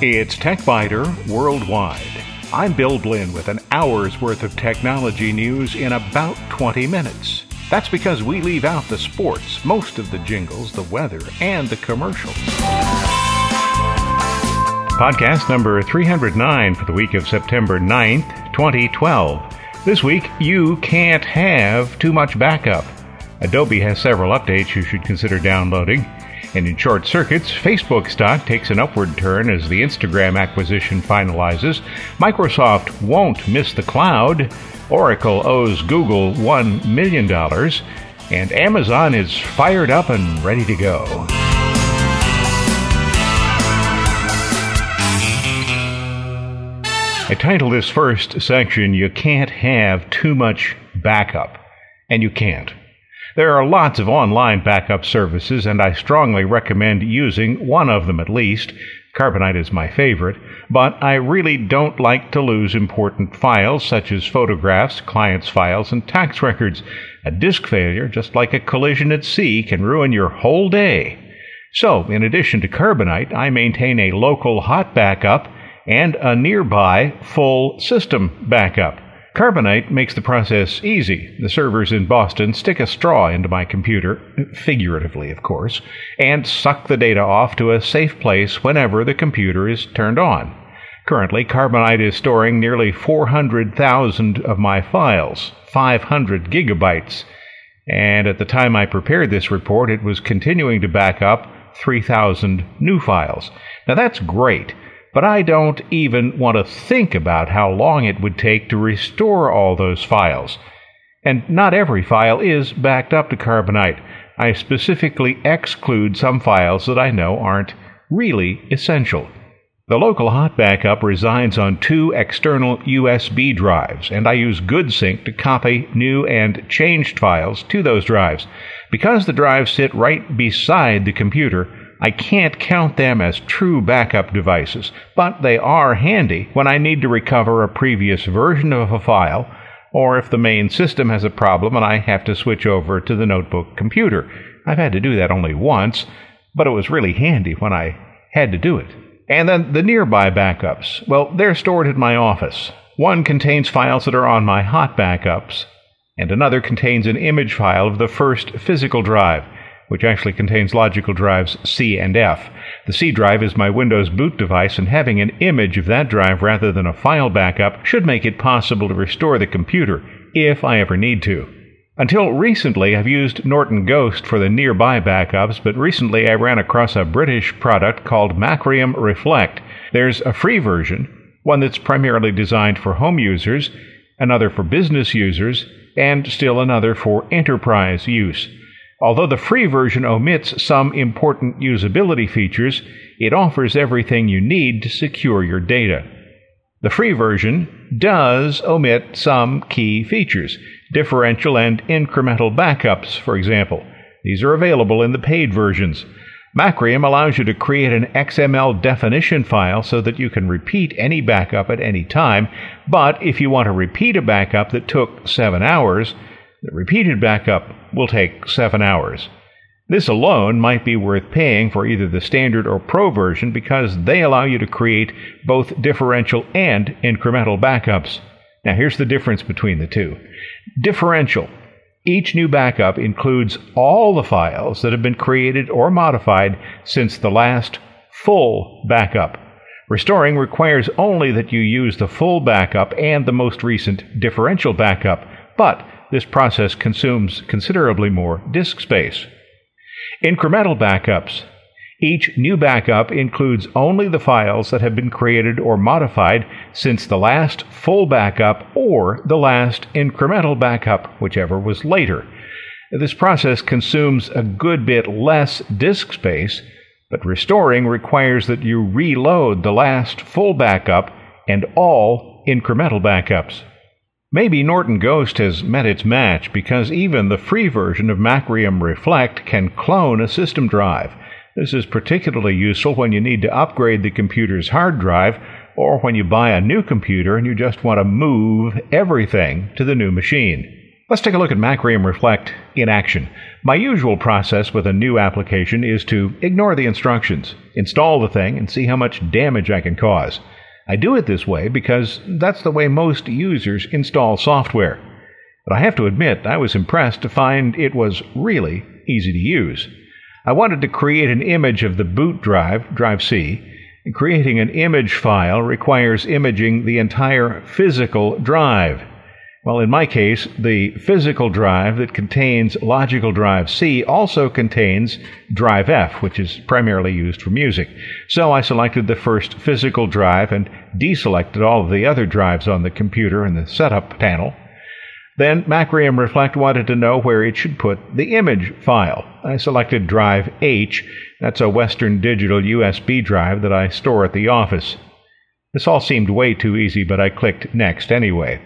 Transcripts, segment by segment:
It's TechByter Worldwide. I'm Bill Blinn with an hour's worth of technology news in about 20 minutes. That's because we leave out the sports, most of the jingles, the weather, and the commercials. Podcast number 309 for the week of September 9th, 2012. This week, you can't have too much backup. Adobe has several updates you should consider downloading. And in short circuits, Facebook stock takes an upward turn as the Instagram acquisition finalizes. Microsoft won't miss the cloud. Oracle owes Google $1 million. And Amazon is fired up and ready to go. I title this first section, You Can't Have Too Much Backup. And you can't. There are lots of online backup services, and I strongly recommend using one of them at least. Carbonite is my favorite, but I really don't like to lose important files such as photographs, clients' files, and tax records. A disk failure, just like a collision at sea, can ruin your whole day. So, in addition to Carbonite, I maintain a local hot backup and a nearby full system backup. Carbonite makes the process easy. The servers in Boston stick a straw into my computer, figuratively, of course, and suck the data off to a safe place whenever the computer is turned on. Currently, Carbonite is storing nearly 400,000 of my files, 500 gigabytes. And at the time I prepared this report, it was continuing to back up 3,000 new files. Now that's great but I don't even want to think about how long it would take to restore all those files. And not every file is backed up to Carbonite. I specifically exclude some files that I know aren't really essential. The local hot backup resides on two external USB drives, and I use GoodSync to copy new and changed files to those drives. Because the drives sit right beside the computer, I can't count them as true backup devices, but they are handy when I need to recover a previous version of a file, or if the main system has a problem and I have to switch over to the notebook computer. I've had to do that only once, but it was really handy when I had to do it. And then the nearby backups. Well, they're stored at my office. One contains files that are on my hot backups, and another contains an image file of the first physical drive which actually contains logical drives C and F. The C drive is my Windows boot device, and having an image of that drive rather than a file backup should make it possible to restore the computer if I ever need to. Until recently, I've used Norton Ghost for the nearby backups, but recently I ran across a British product called Macrium Reflect. There's a free version, one that's primarily designed for home users, another for business users, and still another for enterprise use. Although the free version omits some important usability features, it offers everything you need to secure your data. The free version does omit some key features, differential and incremental backups, for example. These are available in the paid versions. Macrium allows you to create an XML definition file so that you can repeat any backup at any time, but if you want to repeat a backup that took seven hours, the repeated backup will take seven hours. This alone might be worth paying for either the standard or pro version because they allow you to create both differential and incremental backups. Now, here's the difference between the two. Differential. Each new backup includes all the files that have been created or modified since the last full backup. Restoring requires only that you use the full backup and the most recent differential backup, but this process consumes considerably more disk space. Incremental backups. Each new backup includes only the files that have been created or modified since the last full backup or the last incremental backup, whichever was later. This process consumes a good bit less disk space, but restoring requires that you reload the last full backup and all incremental backups. Maybe Norton Ghost has met its match because even the free version of Macrium Reflect can clone a system drive. This is particularly useful when you need to upgrade the computer's hard drive or when you buy a new computer and you just want to move everything to the new machine. Let's take a look at Macrium Reflect in action. My usual process with a new application is to ignore the instructions, install the thing, and see how much damage I can cause. I do it this way because that's the way most users install software. But I have to admit, I was impressed to find it was really easy to use. I wanted to create an image of the boot drive, drive C. Creating an image file requires imaging the entire physical drive. Well, in my case, the physical drive that contains logical drive C also contains drive F, which is primarily used for music. So I selected the first physical drive and deselected all of the other drives on the computer in the setup panel. Then Macrium Reflect wanted to know where it should put the image file. I selected drive H. That's a Western Digital USB drive that I store at the office. This all seemed way too easy, but I clicked next anyway.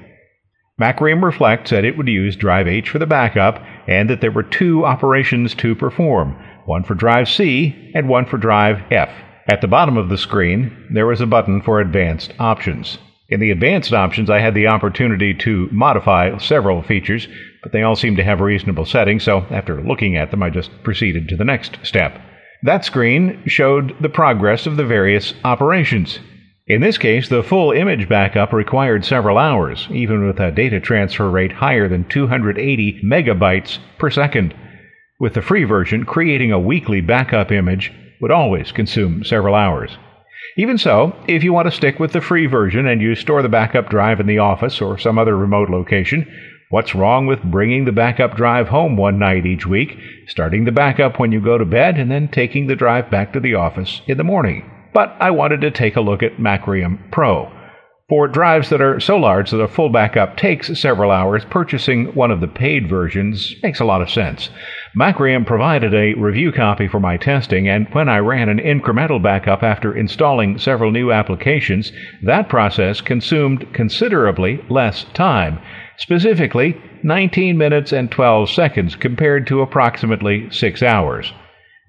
Macrium Reflect said it would use drive H for the backup and that there were two operations to perform, one for drive C and one for drive F. At the bottom of the screen, there was a button for advanced options. In the advanced options, I had the opportunity to modify several features, but they all seemed to have reasonable settings, so after looking at them, I just proceeded to the next step. That screen showed the progress of the various operations. In this case, the full image backup required several hours, even with a data transfer rate higher than 280 megabytes per second. With the free version, creating a weekly backup image would always consume several hours. Even so, if you want to stick with the free version and you store the backup drive in the office or some other remote location, what's wrong with bringing the backup drive home one night each week, starting the backup when you go to bed, and then taking the drive back to the office in the morning? But I wanted to take a look at Macrium Pro. For drives that are so large that a full backup takes several hours, purchasing one of the paid versions makes a lot of sense. Macrium provided a review copy for my testing, and when I ran an incremental backup after installing several new applications, that process consumed considerably less time, specifically 19 minutes and 12 seconds compared to approximately 6 hours.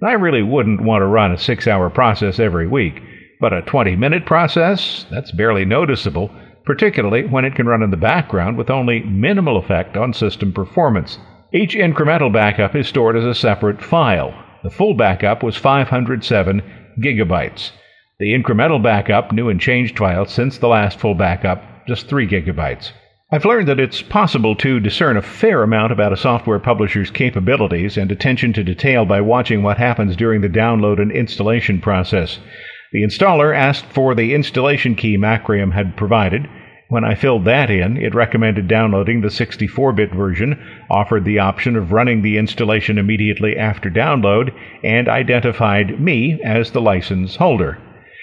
I really wouldn't want to run a 6 hour process every week. But a 20 minute process, that's barely noticeable, particularly when it can run in the background with only minimal effect on system performance. Each incremental backup is stored as a separate file. The full backup was 507 gigabytes. The incremental backup, new and changed files since the last full backup, just 3 gigabytes. I've learned that it's possible to discern a fair amount about a software publisher's capabilities and attention to detail by watching what happens during the download and installation process. The installer asked for the installation key Macrium had provided. When I filled that in, it recommended downloading the 64 bit version, offered the option of running the installation immediately after download, and identified me as the license holder.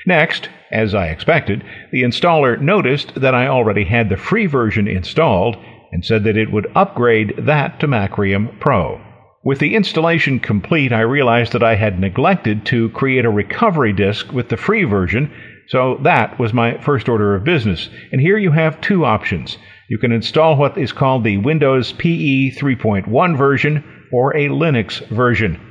Next, as I expected, the installer noticed that I already had the free version installed and said that it would upgrade that to Macrium Pro. With the installation complete, I realized that I had neglected to create a recovery disk with the free version, so that was my first order of business. And here you have two options. You can install what is called the Windows PE 3.1 version or a Linux version.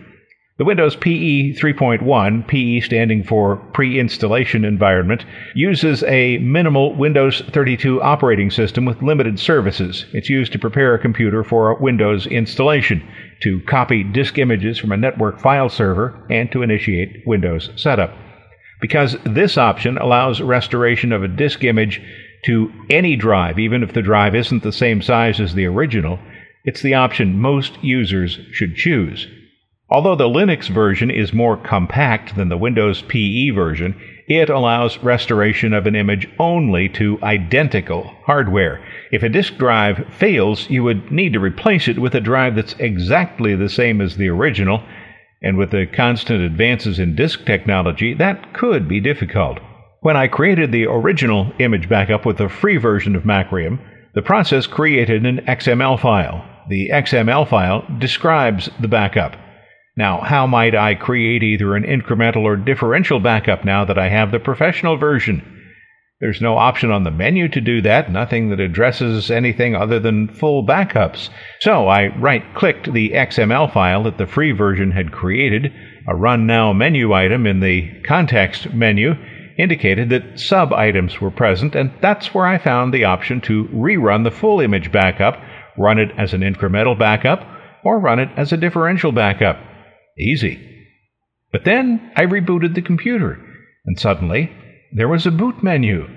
The Windows PE 3.1, PE standing for Pre-Installation Environment, uses a minimal Windows 32 operating system with limited services. It's used to prepare a computer for a Windows installation, to copy disk images from a network file server, and to initiate Windows setup. Because this option allows restoration of a disk image to any drive, even if the drive isn't the same size as the original, it's the option most users should choose. Although the Linux version is more compact than the Windows PE version, it allows restoration of an image only to identical hardware. If a disk drive fails, you would need to replace it with a drive that's exactly the same as the original, and with the constant advances in disk technology, that could be difficult. When I created the original image backup with the free version of Macrium, the process created an XML file. The XML file describes the backup. Now, how might I create either an incremental or differential backup now that I have the professional version? There's no option on the menu to do that, nothing that addresses anything other than full backups. So I right clicked the XML file that the free version had created. A Run Now menu item in the context menu indicated that sub items were present, and that's where I found the option to rerun the full image backup run it as an incremental backup, or run it as a differential backup. Easy. But then I rebooted the computer, and suddenly there was a boot menu.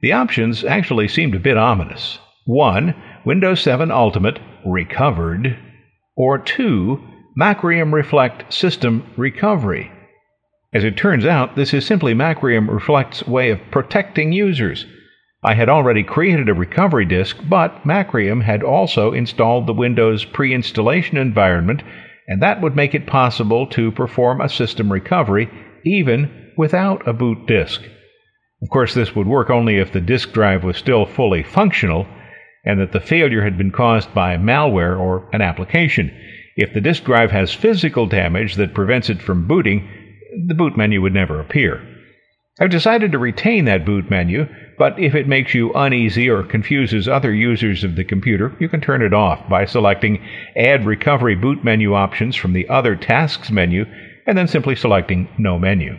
The options actually seemed a bit ominous. 1. Windows 7 Ultimate Recovered, or 2. Macrium Reflect System Recovery. As it turns out, this is simply Macrium Reflect's way of protecting users. I had already created a recovery disk, but Macrium had also installed the Windows pre installation environment, and that would make it possible to perform a system recovery even without a boot disk. Of course, this would work only if the disk drive was still fully functional and that the failure had been caused by malware or an application. If the disk drive has physical damage that prevents it from booting, the boot menu would never appear. I've decided to retain that boot menu, but if it makes you uneasy or confuses other users of the computer, you can turn it off by selecting Add Recovery Boot Menu options from the Other Tasks menu and then simply selecting No Menu.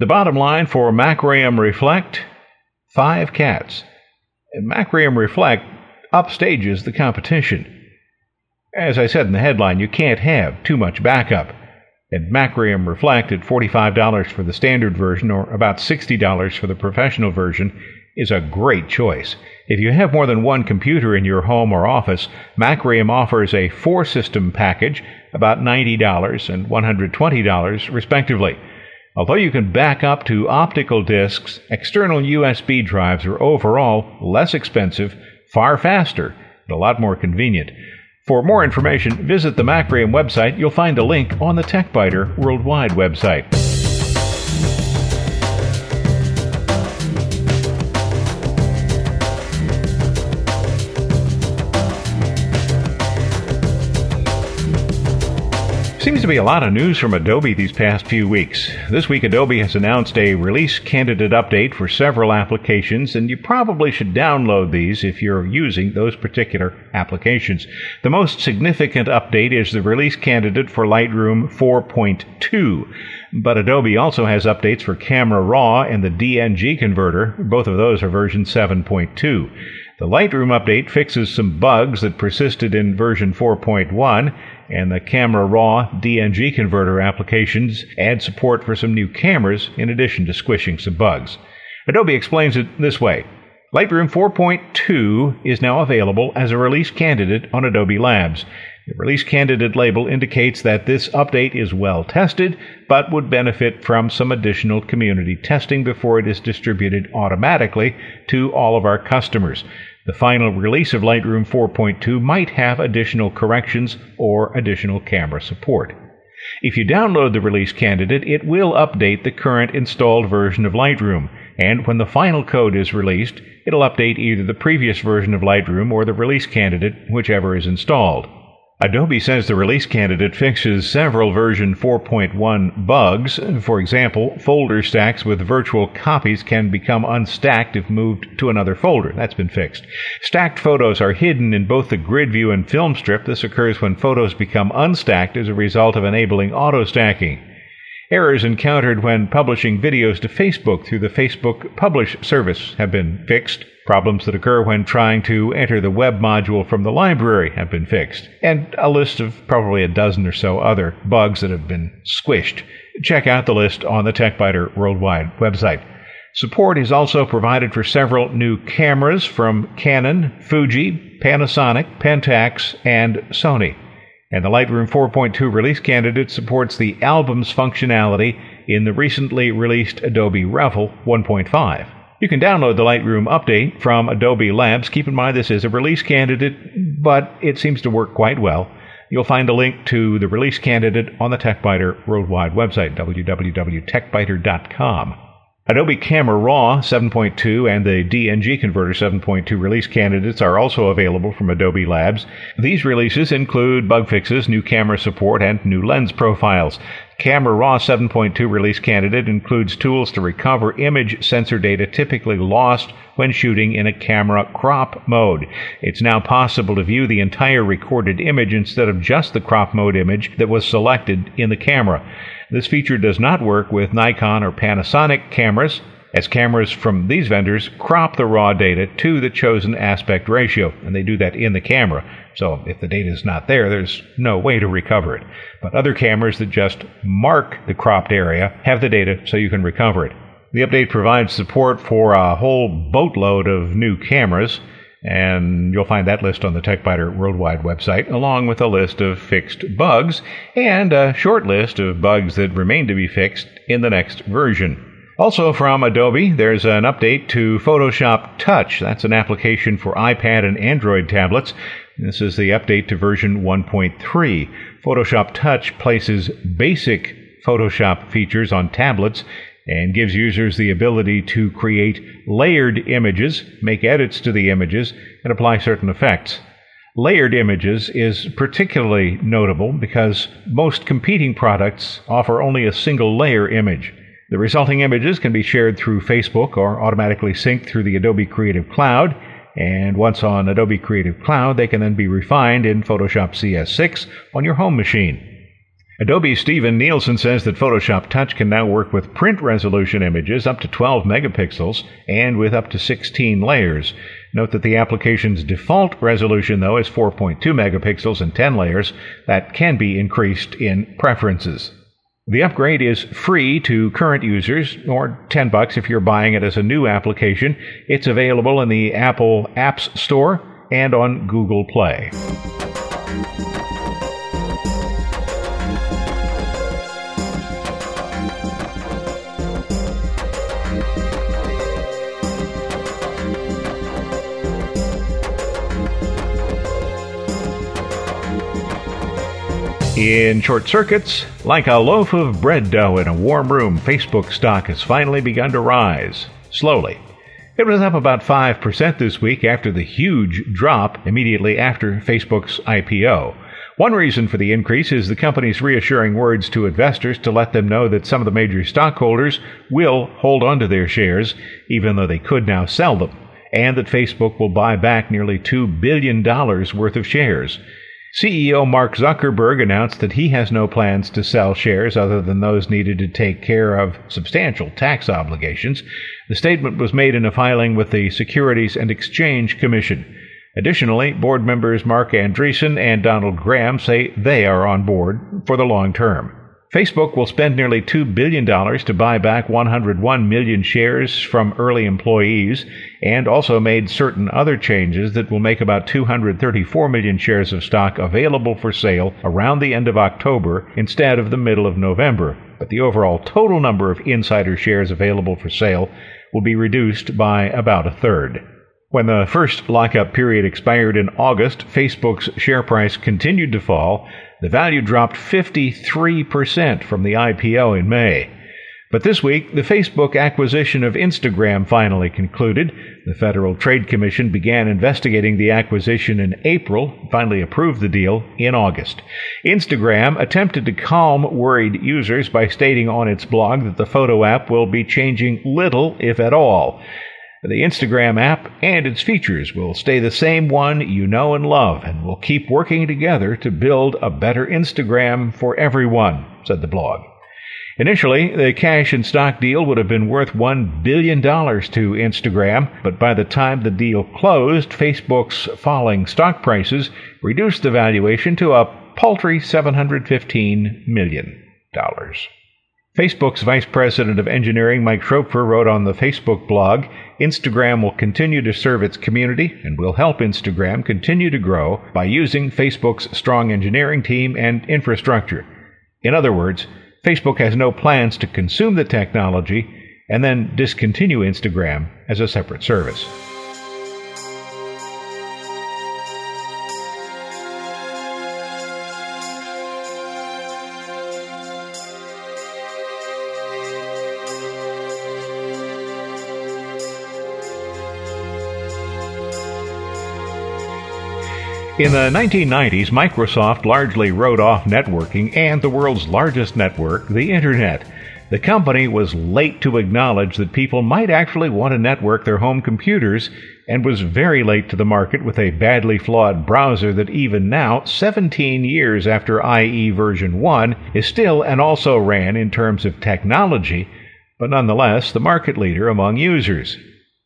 The bottom line for Macrium Reflect five cats. Macrium Reflect upstages the competition. As I said in the headline, you can't have too much backup. And Macrium Reflect at $45 for the standard version or about $60 for the professional version is a great choice. If you have more than one computer in your home or office, Macrium offers a four system package, about $90 and $120 respectively. Although you can back up to optical disks, external USB drives are overall less expensive, far faster, and a lot more convenient. For more information, visit the Macrium website. You'll find a link on the TechByter Worldwide website. Seems to be a lot of news from Adobe these past few weeks. This week, Adobe has announced a release candidate update for several applications, and you probably should download these if you're using those particular applications. The most significant update is the release candidate for Lightroom 4.2. But Adobe also has updates for Camera Raw and the DNG converter. Both of those are version 7.2. The Lightroom update fixes some bugs that persisted in version 4.1, and the Camera Raw DNG converter applications add support for some new cameras in addition to squishing some bugs. Adobe explains it this way. Lightroom 4.2 is now available as a release candidate on Adobe Labs. The release candidate label indicates that this update is well tested, but would benefit from some additional community testing before it is distributed automatically to all of our customers. The final release of Lightroom 4.2 might have additional corrections or additional camera support. If you download the release candidate, it will update the current installed version of Lightroom, and when the final code is released, it'll update either the previous version of Lightroom or the release candidate, whichever is installed. Adobe says the release candidate fixes several version 4.1 bugs. For example, folder stacks with virtual copies can become unstacked if moved to another folder. That's been fixed. Stacked photos are hidden in both the grid view and film strip. This occurs when photos become unstacked as a result of enabling auto stacking. Errors encountered when publishing videos to Facebook through the Facebook Publish service have been fixed. Problems that occur when trying to enter the web module from the library have been fixed. And a list of probably a dozen or so other bugs that have been squished. Check out the list on the TechByter Worldwide website. Support is also provided for several new cameras from Canon, Fuji, Panasonic, Pentax, and Sony. And the Lightroom 4.2 release candidate supports the albums functionality in the recently released Adobe Revel 1.5. You can download the Lightroom update from Adobe Labs. Keep in mind this is a release candidate, but it seems to work quite well. You'll find a link to the release candidate on the TechByter Worldwide website, www.techbyter.com. Adobe Camera Raw 7.2 and the DNG Converter 7.2 release candidates are also available from Adobe Labs. These releases include bug fixes, new camera support, and new lens profiles. Camera Raw 7.2 release candidate includes tools to recover image sensor data typically lost when shooting in a camera crop mode. It's now possible to view the entire recorded image instead of just the crop mode image that was selected in the camera. This feature does not work with Nikon or Panasonic cameras. as cameras from these vendors crop the raw data to the chosen aspect ratio, and they do that in the camera. So if the data is not there, there's no way to recover it. But other cameras that just mark the cropped area have the data so you can recover it. The update provides support for a whole boatload of new cameras, and you'll find that list on the TechByter Worldwide website, along with a list of fixed bugs and a short list of bugs that remain to be fixed in the next version. Also from Adobe, there's an update to Photoshop Touch. That's an application for iPad and Android tablets. This is the update to version 1.3. Photoshop Touch places basic Photoshop features on tablets and gives users the ability to create layered images, make edits to the images, and apply certain effects. Layered images is particularly notable because most competing products offer only a single layer image. The resulting images can be shared through Facebook or automatically synced through the Adobe Creative Cloud. And once on Adobe Creative Cloud, they can then be refined in Photoshop CS6 on your home machine. Adobe's Steven Nielsen says that Photoshop Touch can now work with print resolution images up to 12 megapixels and with up to 16 layers. Note that the application's default resolution, though, is 4.2 megapixels and 10 layers. That can be increased in preferences. The upgrade is free to current users, or 10 bucks if you're buying it as a new application. It's available in the Apple Apps Store and on Google Play. In short circuits, like a loaf of bread dough in a warm room, Facebook stock has finally begun to rise, slowly. It was up about 5% this week after the huge drop immediately after Facebook's IPO. One reason for the increase is the company's reassuring words to investors to let them know that some of the major stockholders will hold onto their shares, even though they could now sell them, and that Facebook will buy back nearly $2 billion worth of shares. CEO Mark Zuckerberg announced that he has no plans to sell shares other than those needed to take care of substantial tax obligations. The statement was made in a filing with the Securities and Exchange Commission. Additionally, board members Marc Andreessen and Donald Graham say they are on board for the long term. Facebook will spend nearly $2 billion to buy back 101 million shares from early employees and also made certain other changes that will make about 234 million shares of stock available for sale around the end of October instead of the middle of November. But the overall total number of insider shares available for sale will be reduced by about a third. When the first lockup period expired in August, Facebook's share price continued to fall. The value dropped 53% from the IPO in May. But this week, the Facebook acquisition of Instagram finally concluded. The Federal Trade Commission began investigating the acquisition in April, finally approved the deal in August. Instagram attempted to calm worried users by stating on its blog that the photo app will be changing little, if at all. The Instagram app and its features will stay the same one you know and love, and will keep working together to build a better Instagram for everyone, said the blog. Initially, the cash and stock deal would have been worth $1 billion to Instagram, but by the time the deal closed, Facebook's falling stock prices reduced the valuation to a paltry $715 million. Facebook's Vice President of Engineering, Mike Schroepfer, wrote on the Facebook blog Instagram will continue to serve its community and will help Instagram continue to grow by using Facebook's strong engineering team and infrastructure. In other words, Facebook has no plans to consume the technology and then discontinue Instagram as a separate service. In the 1990s, Microsoft largely wrote off networking and the world's largest network, the Internet. The company was late to acknowledge that people might actually want to network their home computers and was very late to the market with a badly flawed browser that even now, 17 years after IE version 1, is still and also ran in terms of technology but nonetheless the market leader among users.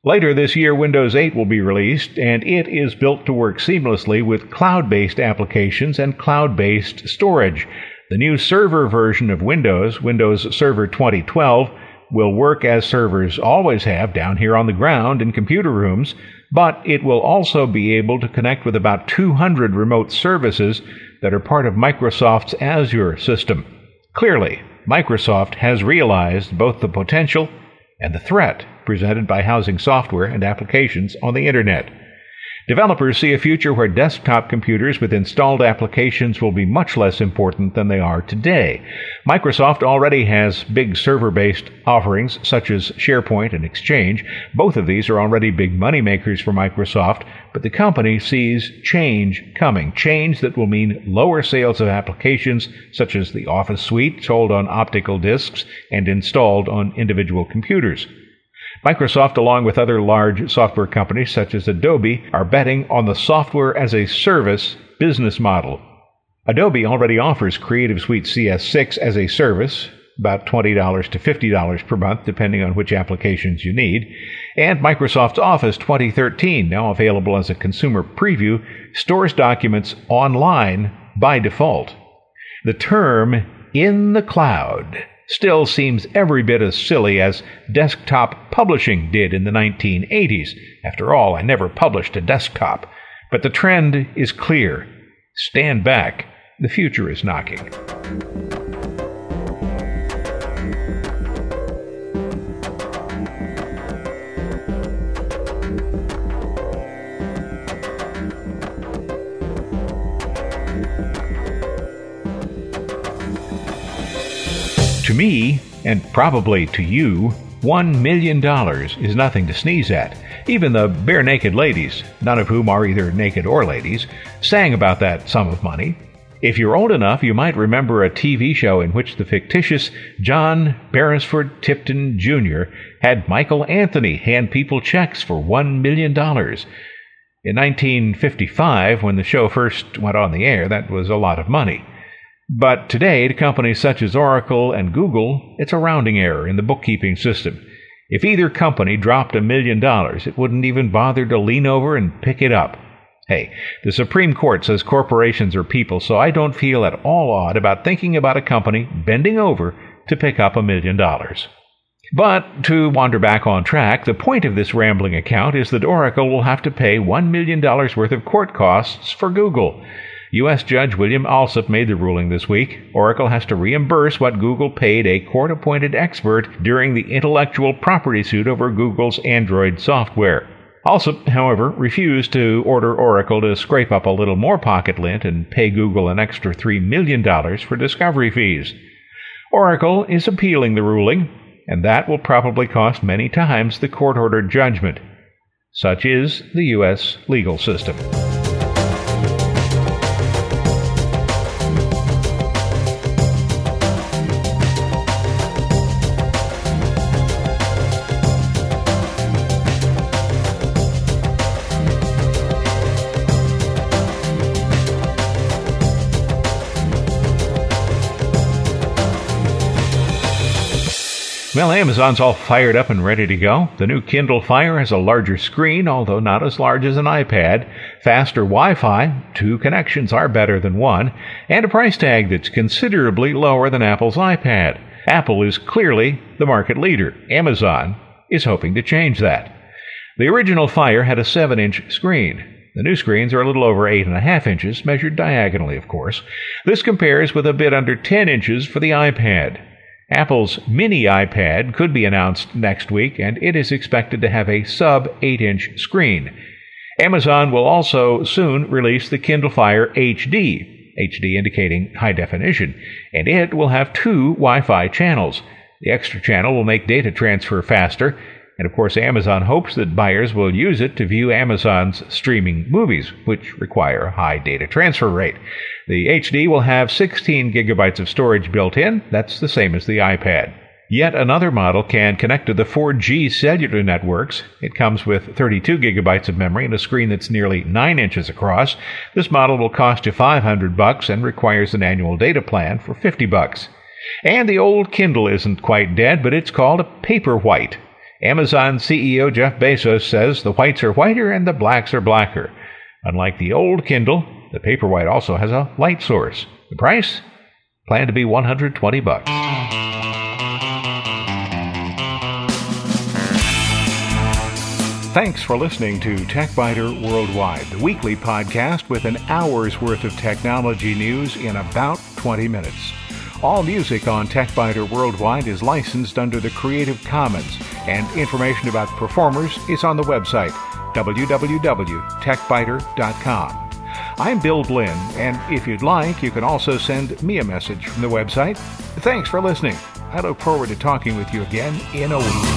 Later this year, Windows 8 will be released, and it is built to work seamlessly with cloud based applications and cloud based storage. The new server version of Windows, Windows Server 2012, will work as servers always have down here on the ground in computer rooms, but it will also be able to connect with about 200 remote services that are part of Microsoft's Azure system. Clearly, Microsoft has realized both the potential and the threat presented by housing software and applications on the Internet. Developers see a future where desktop computers with installed applications will be much less important than they are today. Microsoft already has big server based offerings such as SharePoint and Exchange. Both of these are already big money makers for Microsoft, but the company sees change coming. Change that will mean lower sales of applications such as the Office suite sold on optical disks and installed on individual computers. Microsoft, along with other large software companies such as Adobe, are betting on the software as a service business model. Adobe already offers Creative Suite CS6 as a service, about $20 to $50 per month, depending on which applications you need. And Microsoft's Office 2013, now available as a consumer preview, stores documents online by default. The term in the cloud still seems every bit as silly as desktop publishing did in the 1980s. After all, I never published a desktop. But the trend is clear. Stand back. The future is knocking. To me, and probably to you, $1 million is nothing to sneeze at. Even the Barenaked Ladies, none of whom are either naked or ladies, sang about that sum of money. If you're old enough, you might remember a TV show in which the fictitious John Beresford Tipton Jr. had Michael Anthony hand people checks for $1 million. In 1955, when the show first went on the air, that was a lot of money. But today, to companies such as Oracle and Google, it's a rounding error in the bookkeeping system. If either company dropped a million dollars, it wouldn't even bother to lean over and pick it up. Hey, the Supreme Court says corporations are people, so I don't feel at all odd about thinking about a company bending over to pick up a million dollars. But to wander back on track, the point of this rambling account is that Oracle will have to pay $1 million worth of court costs for Google. U.S. Judge William Alsup made the ruling this week. Oracle has to reimburse what Google paid a court appointed expert during the intellectual property suit over Google's Android software. Alsup, however, refused to order Oracle to scrape up a little more pocket lint and pay Google an extra $3 million for discovery fees. Oracle is appealing the ruling, and that will probably cost many times the court ordered judgment. Such is the U.S. legal system. Well, Amazon's all fired up and ready to go. The new Kindle Fire has a larger screen, although not as large as an iPad, faster Wi Fi, two connections are better than one, and a price tag that's considerably lower than Apple's iPad. Apple is clearly the market leader. Amazon is hoping to change that. The original Fire had a 7 inch screen. The new screens are a little over 8.5 inches, measured diagonally, of course. This compares with a bit under 10 inches for the iPad. Apple's mini iPad could be announced next week, and it is expected to have a sub 8 inch screen. Amazon will also soon release the Kindle Fire HD, HD indicating high definition, and it will have two Wi Fi channels. The extra channel will make data transfer faster, and of course, Amazon hopes that buyers will use it to view Amazon's streaming movies, which require a high data transfer rate. The HD will have 16 gigabytes of storage built in. That's the same as the iPad. Yet another model can connect to the 4G cellular networks. It comes with 32 gigabytes of memory and a screen that's nearly 9 inches across. This model will cost you 500 bucks and requires an annual data plan for 50 bucks. And the old Kindle isn't quite dead, but it's called a paperwhite. Amazon CEO Jeff Bezos says the whites are whiter and the blacks are blacker. Unlike the old Kindle, the Paperwhite also has a light source. The price? Planned to be 120 bucks. Thanks for listening to TechByter Worldwide, the weekly podcast with an hour's worth of technology news in about 20 minutes. All music on TechByter Worldwide is licensed under the Creative Commons, and information about performers is on the website www.techbyter.com. I'm Bill Blinn, and if you'd like, you can also send me a message from the website. Thanks for listening. I look forward to talking with you again in a week.